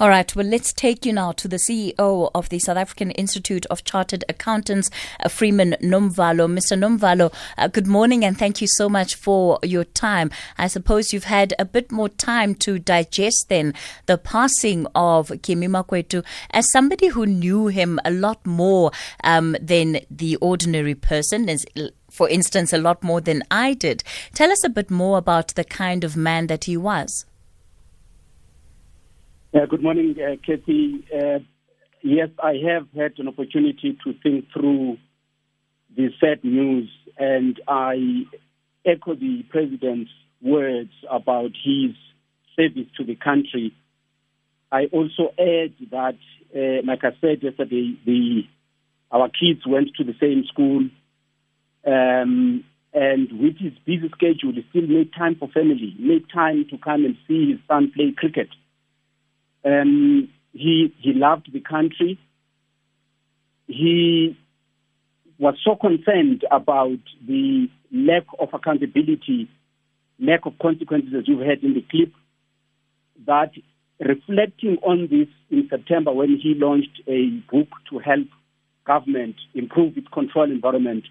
All right, well, let's take you now to the CEO of the South African Institute of Chartered Accountants, uh, Freeman Nomvalo. Mr. Nomvalo, uh, good morning and thank you so much for your time. I suppose you've had a bit more time to digest then the passing of Kimi Makwetu as somebody who knew him a lot more um, than the ordinary person, as for instance, a lot more than I did. Tell us a bit more about the kind of man that he was. Uh, good morning, uh, Kathy. Uh, yes, I have had an opportunity to think through the sad news, and I echo the president's words about his service to the country. I also add that, uh, like I said yesterday, the our kids went to the same school, um, and with his busy schedule, he still made time for family, made time to come and see his son play cricket. Um, he he loved the country. He was so concerned about the lack of accountability, lack of consequences as you've heard in the clip, that reflecting on this in September when he launched a book to help government improve its control environment,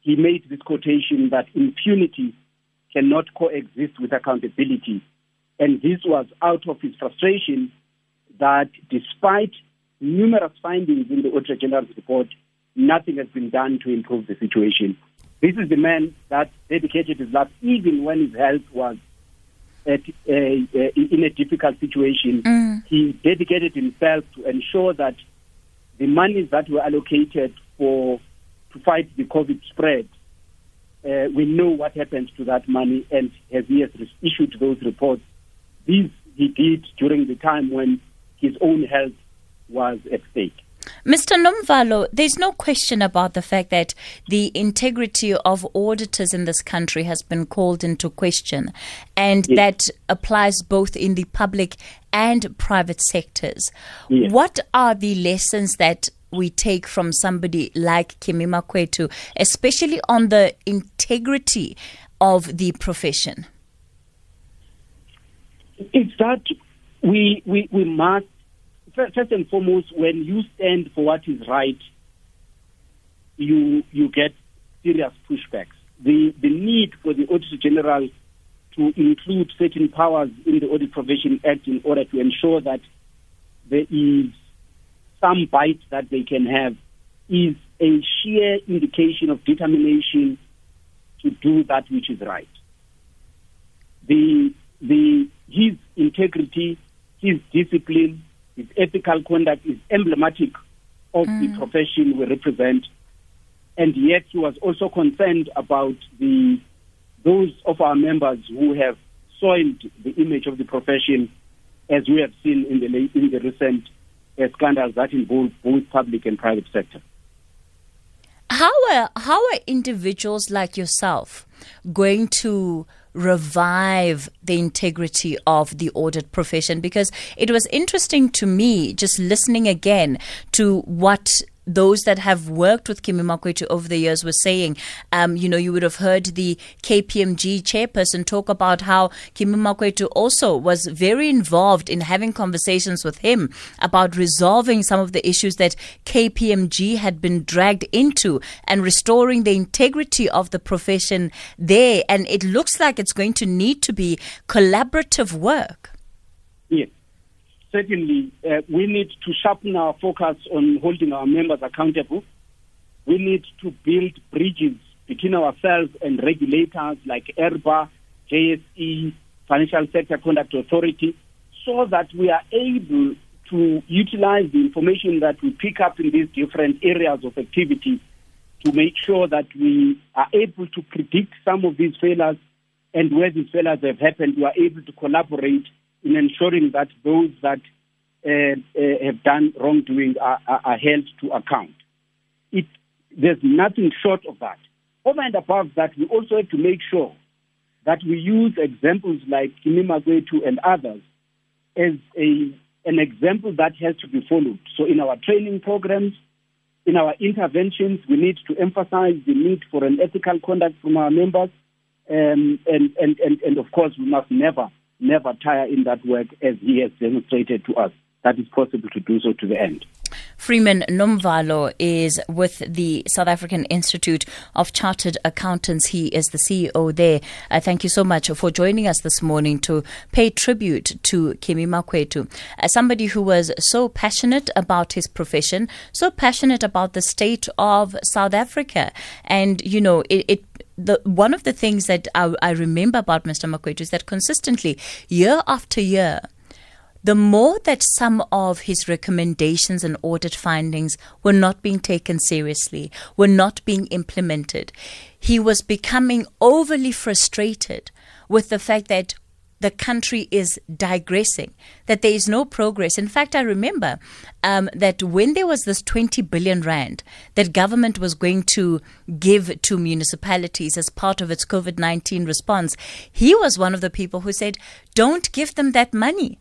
he made this quotation that impunity cannot coexist with accountability. And this was out of his frustration that despite numerous findings in the Auditor General's report, nothing has been done to improve the situation. This is the man that dedicated his life, even when his health was at, uh, in a difficult situation. Mm. He dedicated himself to ensure that the monies that were allocated for to fight the COVID spread, uh, we know what happened to that money, and has issued those reports, these he did during the time when his own health was at stake. Mr. Nomvalo, there's no question about the fact that the integrity of auditors in this country has been called into question, and yes. that applies both in the public and private sectors. Yes. What are the lessons that we take from somebody like Kimi Makwetu, especially on the integrity of the profession? It's that we, we, we must, first and foremost, when you stand for what is right, you, you get serious pushbacks. The, the need for the Auditor General to include certain powers in the Audit Provision Act in order to ensure that there is some bite that they can have is a sheer indication of determination to do that which is right. The, the, his integrity his discipline, his ethical conduct is emblematic of mm. the profession we represent. And yet he was also concerned about the those of our members who have soiled the image of the profession, as we have seen in the in the recent uh, scandals that involve both public and private sector. How are how are individuals like yourself going to revive the integrity of the audit profession? Because it was interesting to me just listening again to what those that have worked with Kimi Makwetu over the years were saying. Um, you know, you would have heard the KPMG chairperson talk about how Kimi Makwetu also was very involved in having conversations with him about resolving some of the issues that KPMG had been dragged into and restoring the integrity of the profession there. And it looks like it's going to need to be collaborative work. Certainly uh, we need to sharpen our focus on holding our members accountable. We need to build bridges between ourselves and regulators like IRBA, JSE, Financial Sector Conduct Authority, so that we are able to utilize the information that we pick up in these different areas of activity to make sure that we are able to predict some of these failures and where these failures have happened, we are able to collaborate in ensuring that those that uh, uh, have done wrongdoing are, are, are, held to account. It, there's nothing short of that. Over and above that, we also have to make sure that we use examples like Kimi Makwetu and others as a, an example that has to be followed. So in our training programs, in our interventions, we need to emphasize the need for an ethical conduct from our members. Um, and, and, and, and of course, we must never never tire in that work as he has demonstrated to us that it's possible to do so to the end. Freeman Nomvalo is with the South African Institute of Chartered Accountants. He is the CEO there. Uh, thank you so much for joining us this morning to pay tribute to Kimi Makwetu, uh, somebody who was so passionate about his profession, so passionate about the state of South Africa. And, you know, it, it the one of the things that I, I remember about Mr. Makwetu is that consistently, year after year, the more that some of his recommendations and audit findings were not being taken seriously, were not being implemented, he was becoming overly frustrated with the fact that the country is digressing, that there is no progress. In fact, I remember um, that when there was this 20 billion rand that government was going to give to municipalities as part of its COVID 19 response, he was one of the people who said, don't give them that money.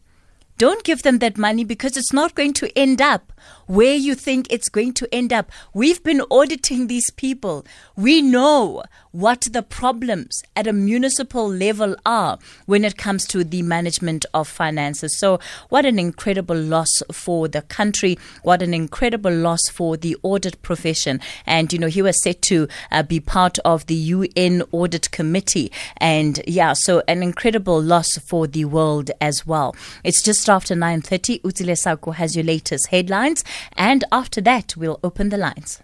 Don't give them that money because it's not going to end up where you think it's going to end up. We've been auditing these people. We know what the problems at a municipal level are when it comes to the management of finances. So, what an incredible loss for the country. What an incredible loss for the audit profession. And, you know, he was set to uh, be part of the UN Audit Committee. And, yeah, so an incredible loss for the world as well. It's just after 9.30. Utile Sako has your latest headlines. And after that, we'll open the lines.